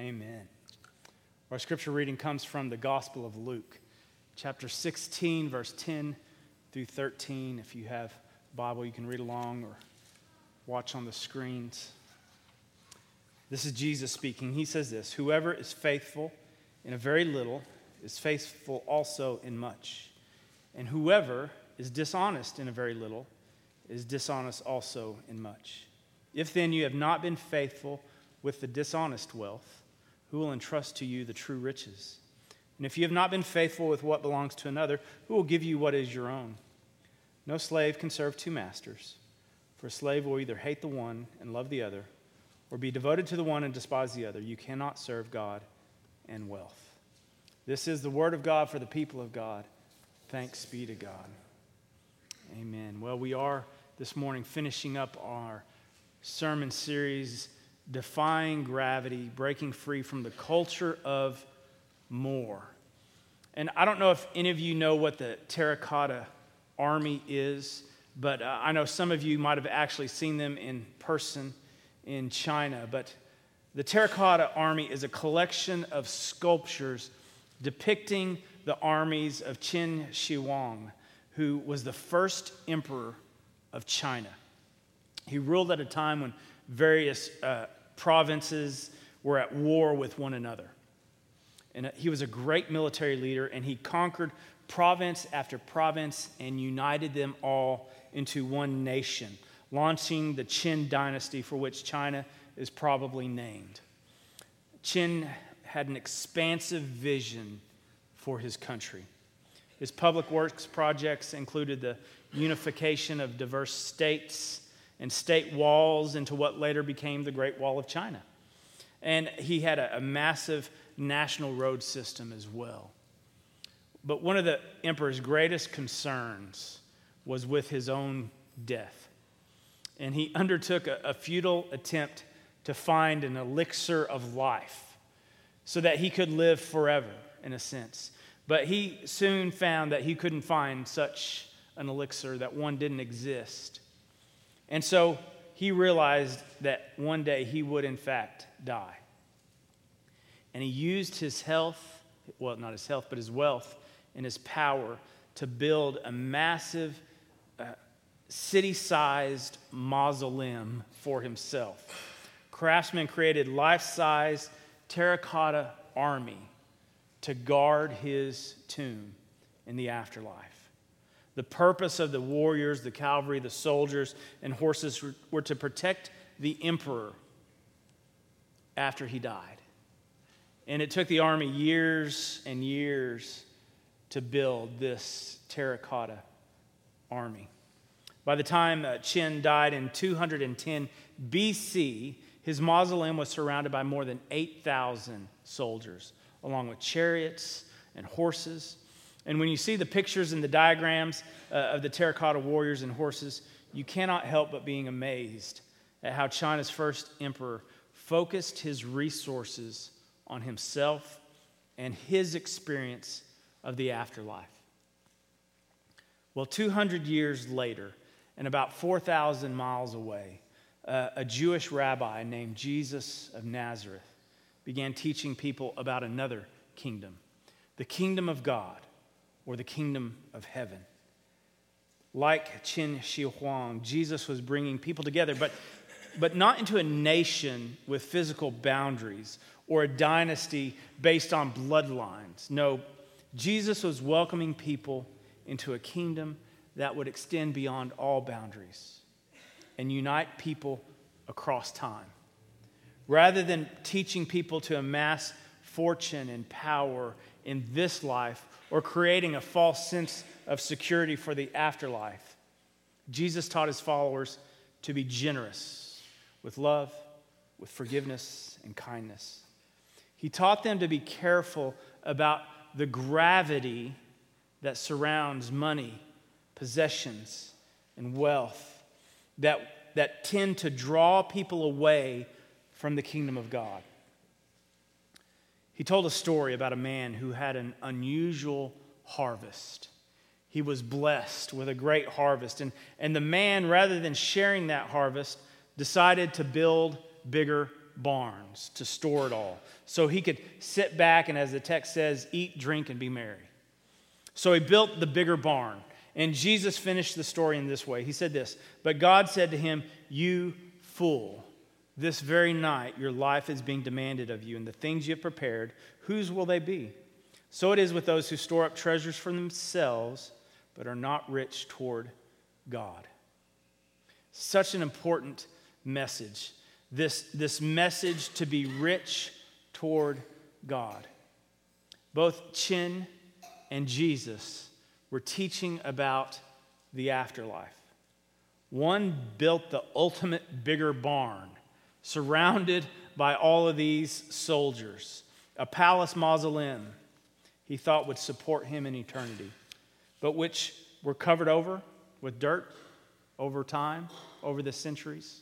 Amen. Our scripture reading comes from the Gospel of Luke, chapter 16, verse 10 through 13. If you have a Bible, you can read along or watch on the screens. This is Jesus speaking. He says this Whoever is faithful in a very little is faithful also in much. And whoever is dishonest in a very little is dishonest also in much. If then you have not been faithful with the dishonest wealth, who will entrust to you the true riches? And if you have not been faithful with what belongs to another, who will give you what is your own? No slave can serve two masters, for a slave will either hate the one and love the other, or be devoted to the one and despise the other. You cannot serve God and wealth. This is the word of God for the people of God. Thanks be to God. Amen. Well, we are this morning finishing up our sermon series, Defying Gravity, Breaking Free from the Culture of More. And I don't know if any of you know what the terracotta army is, but uh, I know some of you might have actually seen them in person in China. But the terracotta army is a collection of sculptures depicting the armies of Qin Shi Huang, who was the first emperor of China. He ruled at a time when various uh, provinces were at war with one another. And he was a great military leader, and he conquered province after province and united them all into one nation, launching the Qin dynasty, for which China is probably named. Qin had an expansive vision for his country. His public works projects included the unification of diverse states and state walls into what later became the Great Wall of China. And he had a, a massive national road system as well. But one of the emperor's greatest concerns was with his own death. And he undertook a, a futile attempt to find an elixir of life so that he could live forever, in a sense. But he soon found that he couldn't find such an elixir, that one didn't exist. And so he realized that one day he would, in fact, die. And he used his health, well, not his health, but his wealth and his power to build a massive uh, city sized mausoleum for himself. Craftsmen created life size terracotta army to guard his tomb in the afterlife. The purpose of the warriors, the cavalry, the soldiers, and horses were to protect the emperor after he died. And it took the army years and years to build this terracotta army. By the time uh, Qin died in 210 BC, his mausoleum was surrounded by more than 8,000 soldiers, along with chariots and horses. And when you see the pictures and the diagrams uh, of the terracotta warriors and horses, you cannot help but being amazed at how China's first emperor focused his resources on himself and his experience of the afterlife. Well, 200 years later, and about 4,000 miles away, uh, a Jewish rabbi named Jesus of Nazareth began teaching people about another kingdom, the kingdom of God or the kingdom of heaven. Like Qin Shi Huang, Jesus was bringing people together, but, but not into a nation with physical boundaries or a dynasty based on bloodlines. No, Jesus was welcoming people into a kingdom that would extend beyond all boundaries and unite people across time. Rather than teaching people to amass fortune and power in this life or creating a false sense of security for the afterlife, Jesus taught his followers to be generous with love, with forgiveness, and kindness. He taught them to be careful about the gravity that surrounds money, possessions, and wealth that, that tend to draw people away from the kingdom of God. He told a story about a man who had an unusual harvest. He was blessed with a great harvest. And, and the man, rather than sharing that harvest, decided to build bigger barns to store it all. So he could sit back and, as the text says, eat, drink, and be merry. So he built the bigger barn. And Jesus finished the story in this way. He said this But God said to him, You fool, this very night your life is being demanded of you, and the things you have prepared, whose will they be? So it is with those who store up treasures for themselves, but are not rich toward God. Such an important message. This, this message to be rich toward God. Both Qin and Jesus were teaching about the afterlife. One built the ultimate bigger barn, surrounded by all of these soldiers, a palace mausoleum he thought would support him in eternity, but which were covered over with dirt over time, over the centuries,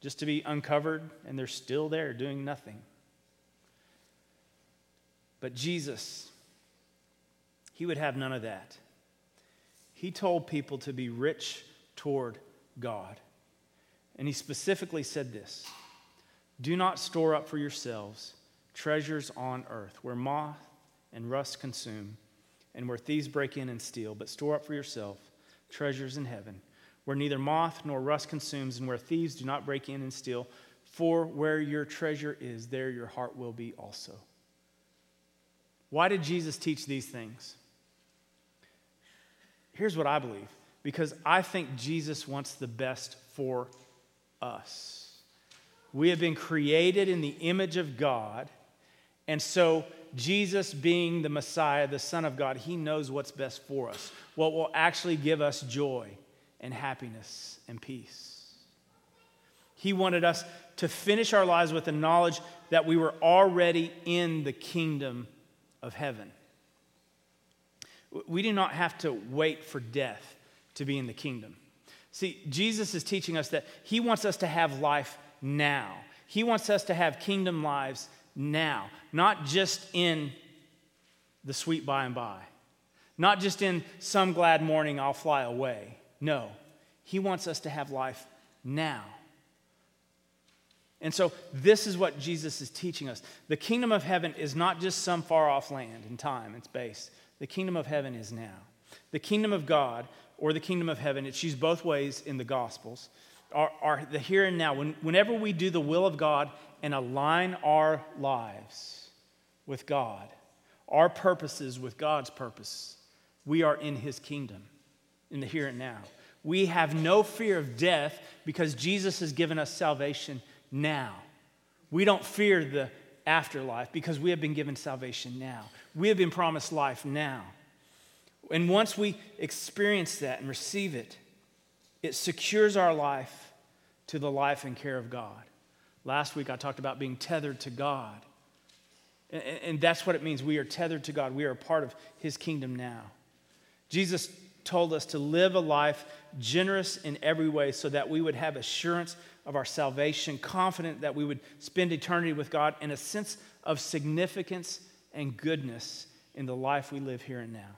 just to be uncovered, and they're still there doing nothing. But Jesus, he would have none of that. He told people to be rich toward God. And he specifically said this Do not store up for yourselves treasures on earth where moth and rust consume and where thieves break in and steal, but store up for yourself treasures in heaven where neither moth nor rust consumes, and where thieves do not break in and steal. For where your treasure is, there your heart will be also. Why did Jesus teach these things? Here's what I believe because I think Jesus wants the best for us. We have been created in the image of God, and so Jesus, being the Messiah, the Son of God, he knows what's best for us, what will actually give us joy and happiness and peace. He wanted us to finish our lives with the knowledge that we were already in the kingdom of heaven. We do not have to wait for death to be in the kingdom. See, Jesus is teaching us that He wants us to have life now. He wants us to have kingdom lives now, not just in the sweet by and by, not just in some glad morning I'll fly away. No, He wants us to have life now. And so, this is what Jesus is teaching us. The kingdom of heaven is not just some far off land in time and space. The kingdom of heaven is now. The kingdom of God or the kingdom of heaven, it's used both ways in the Gospels, are, the here and now. When, whenever we do the will of God and align our lives with God, our purposes with God's purpose, we are in his kingdom in the here and now. We have no fear of death because Jesus has given us salvation now. We don't fear the afterlife because we have been given salvation now. We have been promised life now. And once we experience that and receive it, it secures our life to the life and care of God. Last week I talked about being tethered to God. And, that's what it means. We are tethered to God. We are a part of His kingdom now. Jesus told us to live a life generous in every way so that we would have assurance of our salvation, confident that we would spend eternity with God, and a sense of significance and goodness in the life we live here and now.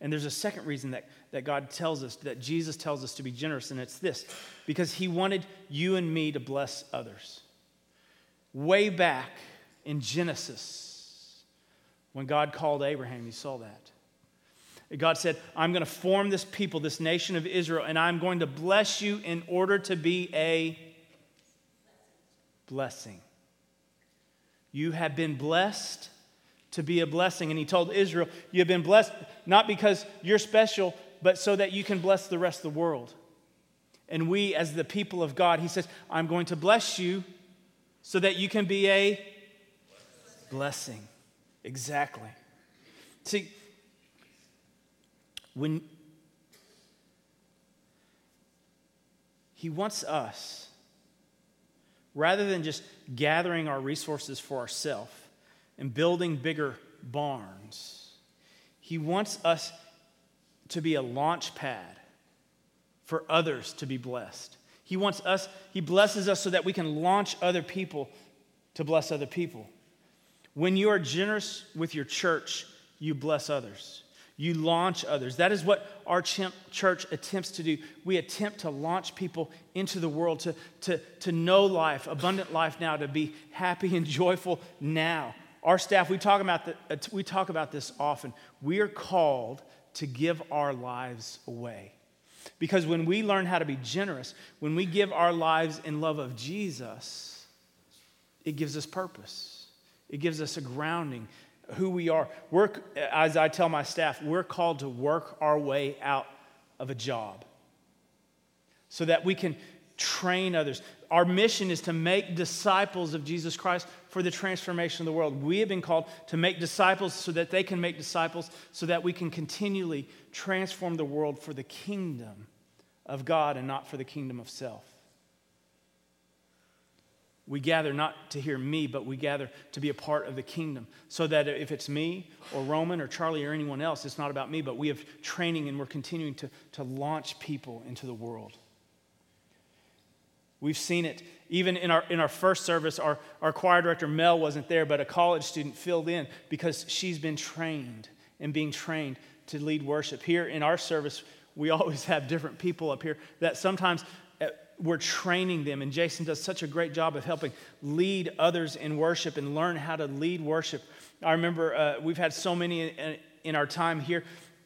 And there's a second reason that, that God tells us, that Jesus tells us to be generous, and it's this because he wanted you and me to bless others. Way back in Genesis, when God called Abraham, you saw that. God said, I'm going to form this people, this nation of Israel, and I'm going to bless you in order to be a blessing. You have been blessed to be a blessing. And he told Israel, You have been blessed not because you're special, but so that you can bless the rest of the world. And we, as the people of God, he says, I'm going to bless you so that you can be a blessing. Exactly. See, when he wants us, rather than just gathering our resources for ourselves and building bigger barns, he wants us to be a launch pad for others to be blessed. He wants us, he blesses us so that we can launch other people to bless other people. When you are generous with your church, you bless others. You launch others. That is what our church attempts to do. We attempt to launch people into the world, to, to, to know life, abundant life now, to be happy and joyful now. Our staff, we talk, about the, uh, we talk about this often. We are called to give our lives away. Because when we learn how to be generous, when we give our lives in love of Jesus, it gives us purpose. It gives us a grounding, who we are. We're, as I tell my staff, we're called to work our way out of a job so that we can train others. Our mission is to make disciples of Jesus Christ for the transformation of the world. We have been called to make disciples so that they can make disciples, so that we can continually transform the world for the kingdom of God and not for the kingdom of self. We gather not to hear me, but we gather to be a part of the kingdom. So that if it's me or Roman or Charlie or anyone else, it's not about me, but we have training and we're continuing to, to launch people into the world. We've seen it even in our, in our first service. Our, our choir director, Mel, wasn't there, but a college student filled in because she's been trained and being trained to lead worship. Here in our service, we always have different people up here that sometimes uh, we're training them, and Jason does such a great job of helping lead others in worship and learn how to lead worship. I remember uh, we've had so many in, in our time here.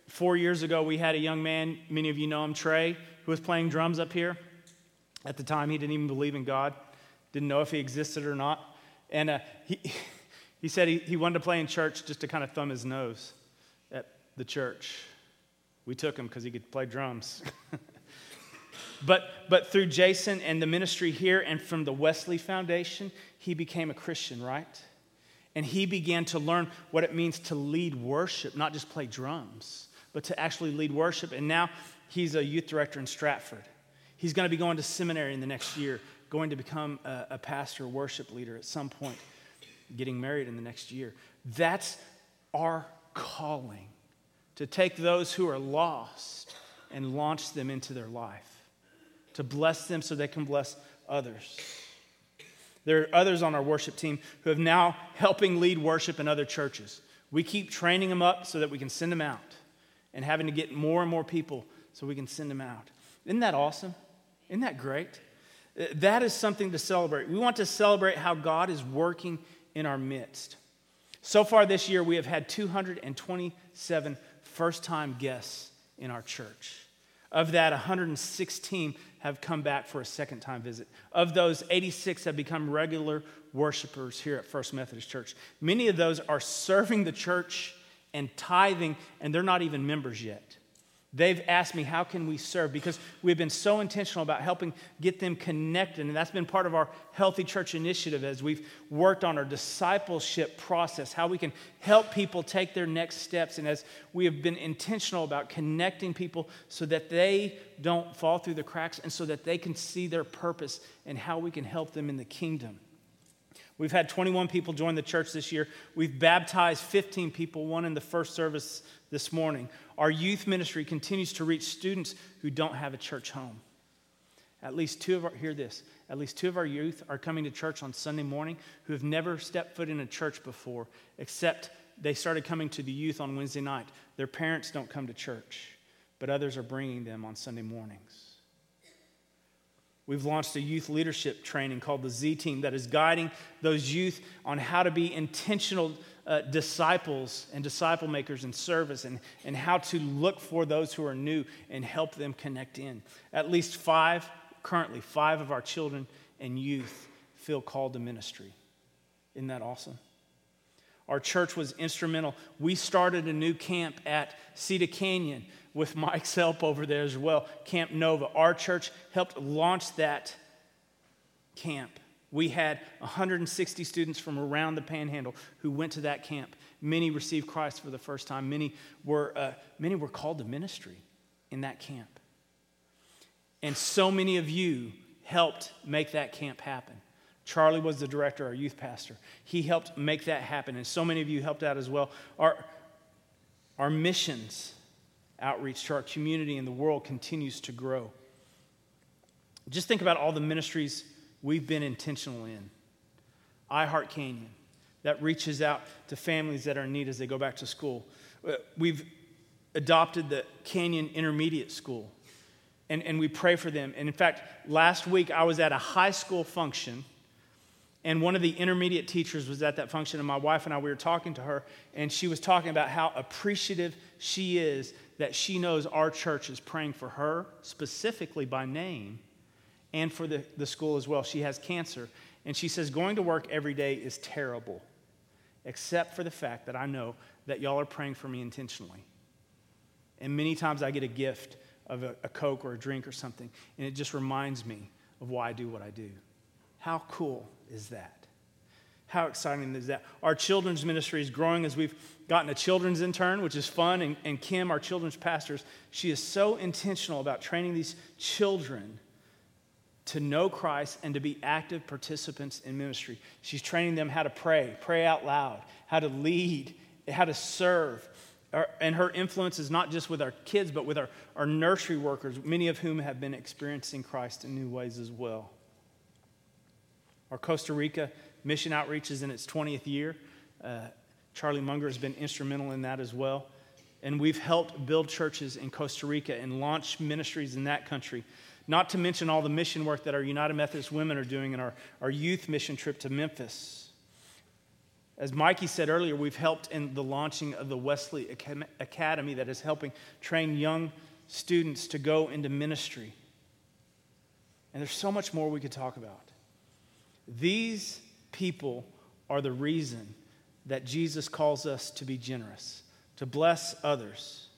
Four years ago, we had a young man, many of you know him, Trey, who was playing drums up here. At the time, he didn't even believe in God, didn't know if he existed or not. And uh, he, he said he, he wanted to play in church just to kind of thumb his nose at the church. We took him because he could play drums. but, but through Jason and the ministry here and from the Wesley Foundation, he became a Christian, right? And he began to learn what it means to lead worship, not just play drums, but to actually lead worship. And now he's a youth director in Stratford. He's going to be going to seminary in the next year, going to become a, a pastor, worship leader at some point, getting married in the next year. That's our calling to take those who are lost and launch them into their life, to bless them so they can bless others. There are others on our worship team who have now helping lead worship in other churches. We keep training them up so that we can send them out and having to get more and more people so we can send them out. Isn't that awesome? Isn't that great? Uh, that is something to celebrate. We want to celebrate how God is working in our midst. So far this year, we have had 227 first time guests in our church. Of that, 116 have come back for a second time visit. Of those, 86 have become regular worshipers here at First Methodist Church. Many of those are serving the church and tithing, and they're not even members yet. They've asked me, how can we serve? Because we've been so intentional about helping get them connected. And that's been part of our Healthy Church initiative as we've worked on our discipleship process, how we can help people take their next steps. And as we have been intentional about connecting people so that they don't fall through the cracks and so that they can see their purpose and how we can help them in the kingdom. We've had 21 people join the church this year. We've baptized 15 people, one in the first service this morning. Our youth ministry continues to reach students who don't have a church home. At least two of our, hear this, at least two of our youth are coming to church on Sunday morning who have never stepped foot in a church before, except they started coming to the youth on Wednesday night. Their parents don't come to church, but others are bringing them on Sunday mornings. We've launched a youth leadership training called the Z Team that is guiding those youth on how to be intentional uh, disciples and disciple makers in service and, and how to look for those who are new and help them connect in. At least five, currently, five of our children and youth feel called to ministry. Isn't that awesome? Our church was instrumental. We started a new camp at Cedar Canyon with Mike's help over there as well, Camp Nova. Our church helped launch that camp. We had 160 students from around the panhandle who went to that camp. Many received Christ for the first time. Many were, uh, many were called to ministry in that camp. And so many of you helped make that camp happen. Charlie was the director, our youth pastor. He helped make that happen, and so many of you helped out as well. Our, our missions outreach to our community and the world continues to grow. Just think about all the ministries we've been intentional in. I Heart Canyon, that reaches out to families that are in need as they go back to school. Uh, we've adopted the Canyon Intermediate School. And, and we pray for them. And in fact, last week I was at a high school function, and one of the intermediate teachers was at that function, and my wife and I, we were talking to her, and she was talking about how appreciative she is that she knows our church is praying for her, specifically by name, and for the, the school as well. She has cancer. And she says, Going to work every day is terrible, except for the fact that I know that y'all are praying for me intentionally. And many times I get a gift of a, a, Coke or a drink or something, and it just reminds me of why I do what I do. How cool is that? How exciting is that? Our children's ministry is growing as we've gotten a children's intern, which is fun. And, and Kim, our children's pastors, she is so intentional about training these children to know Christ and to be active participants in ministry. She's training them how to pray, pray out loud, how to lead, how to serve, and her influence is not just with our kids, but with our, our nursery workers, many of whom have been experiencing Christ in new ways as well. Our Costa Rica mission outreach is in its 20th year. Uh, Charlie Munger has been instrumental in that as well. And we've helped build churches in Costa Rica and launch ministries in that country. Not to mention all the mission work that our United Methodist women are doing in our, our youth mission trip to Memphis. As Mikey said earlier, we've helped in the launching of the Wesley Academy that is helping train young students to go into ministry. And there's so much more we could talk about. These people are the reason that Jesus calls us to be generous, to bless others.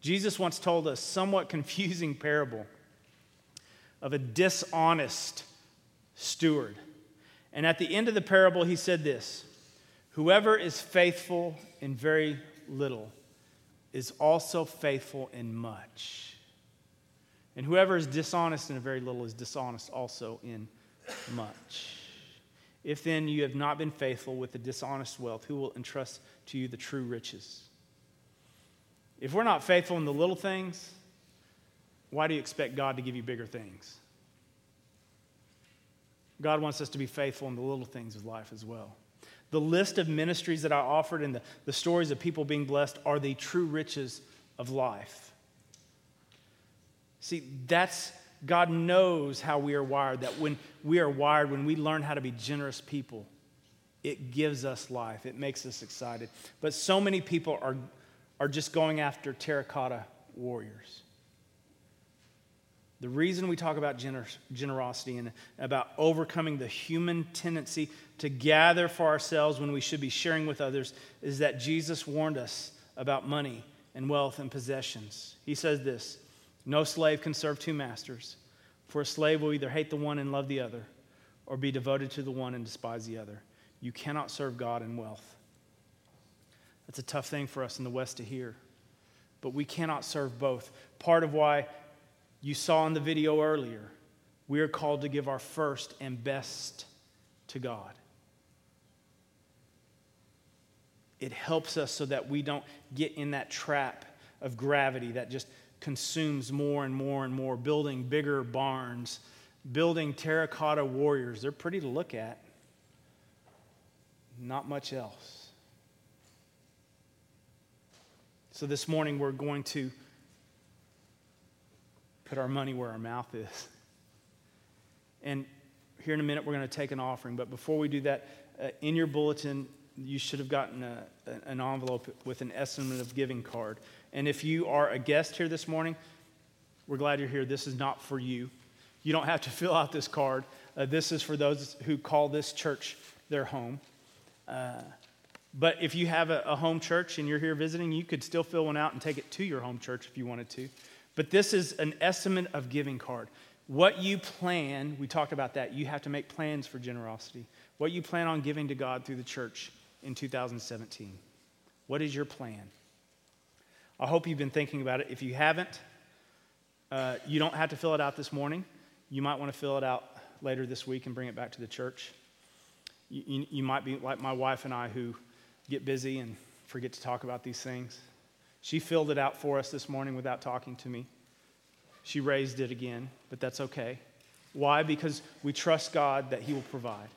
Jesus once told a somewhat confusing parable of a dishonest steward. And at the end of the parable, he said this Whoever is faithful in very little is also faithful in much. And whoever is dishonest in a very little is dishonest also in much. If then you have not been faithful with the dishonest wealth, who will entrust to you the true riches? If we're not faithful in the little things, why do you expect God to give you bigger things? God wants us to be faithful in the little things of life as well. The list of ministries that I offered and the, the stories of people being blessed are the true riches of life. See, that's God knows how we are wired, that when we are wired, when we learn how to be generous people, it gives us life. It makes us excited. But so many people are, are just going after terracotta warriors. The reason we talk about gener- generosity and about overcoming the human tendency to gather for ourselves when we should be sharing with others is that Jesus warned us about money and wealth and possessions. He says this No slave can serve two masters, for a slave will either hate the one and love the other, or be devoted to the one and despise the other. You cannot serve God and wealth. That's a tough thing for us in the West to hear. But we cannot serve both. Part of why you saw in the video earlier, we are called to give our first and best to God. It helps us so that we don't get in that trap of gravity that just consumes more and more and more, building bigger barns, building terracotta warriors. They're pretty to look at, not much else. So this morning we're going to put our money where our mouth is. And here in a minute, we're going to take an offering. But before we do that, uh, in your bulletin, you should have gotten a, an envelope with an estimate of giving card. And if you are a guest here this morning, we're glad you're here. This is not for you. You don't have to fill out this card. Uh, this is for those who call this church their home. Uh, but if you have a, a, home church and you're here visiting, you could still fill one out and take it to your home church if you wanted to. But this is an estimate of giving card. What you plan, we talked about that. You have to make plans for generosity. What you plan on giving to God through the church in 2017. What is your plan? I hope you've been thinking about it. If you haven't, uh, you don't have to fill it out this morning. You might want to fill it out later this week and bring it back to the church. You, you, you might be like my wife and I who get busy and forget to talk about these things. She filled it out for us this morning without talking to me. She raised it again, but that's okay. Why? Because we trust God that He will provide.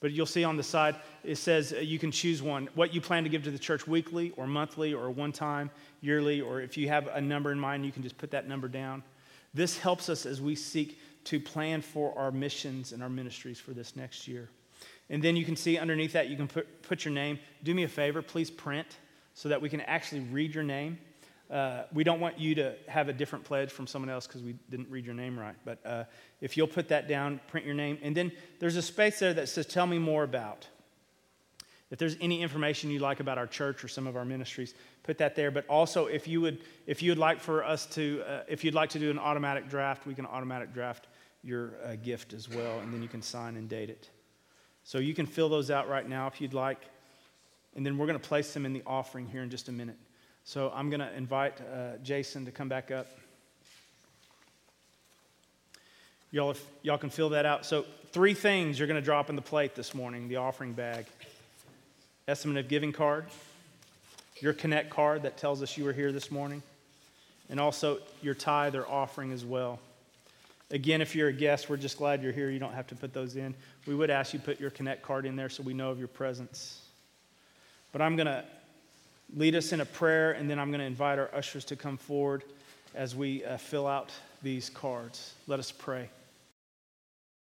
But you'll see on the side, it says uh, you can choose one what you plan to give to the church weekly or monthly or one time, yearly, or if you have a number in mind, you can just put that number down. This helps us as we seek to plan for our missions and our ministries for this next year. And then you can see underneath that, you can put, put your name. Do me a favor, please print so that we can actually read your name. Uh, we don't want you to have a different pledge from someone else because we didn't read your name right. But uh, if you'll put that down, print your name. And then there's a space there that says, Tell me more about. If there's any information you'd like about our church or some of our ministries, put that there. But also, if you would, if you would like for us to, uh, if you'd like to do an automatic draft, we can automatic draft your uh, gift as well, and then you can sign and date it. So you can fill those out right now if you'd like, and then we're going to place them in the offering here in just a minute. So I'm going to invite uh, Jason to come back up. Y'all, if y'all can fill that out. So, three things you're going to drop in the plate this morning the offering bag estimate of giving card, your Connect card that tells us you were here this morning, and also your tithe or offering as well. Again, if you're a guest, we're just glad you're here. You don't have to put those in. We would ask you put your Connect card in there so we know of your presence. But I'm going to lead us in a prayer, and then I'm going to invite our ushers to come forward as we uh, fill out these cards. Let us pray.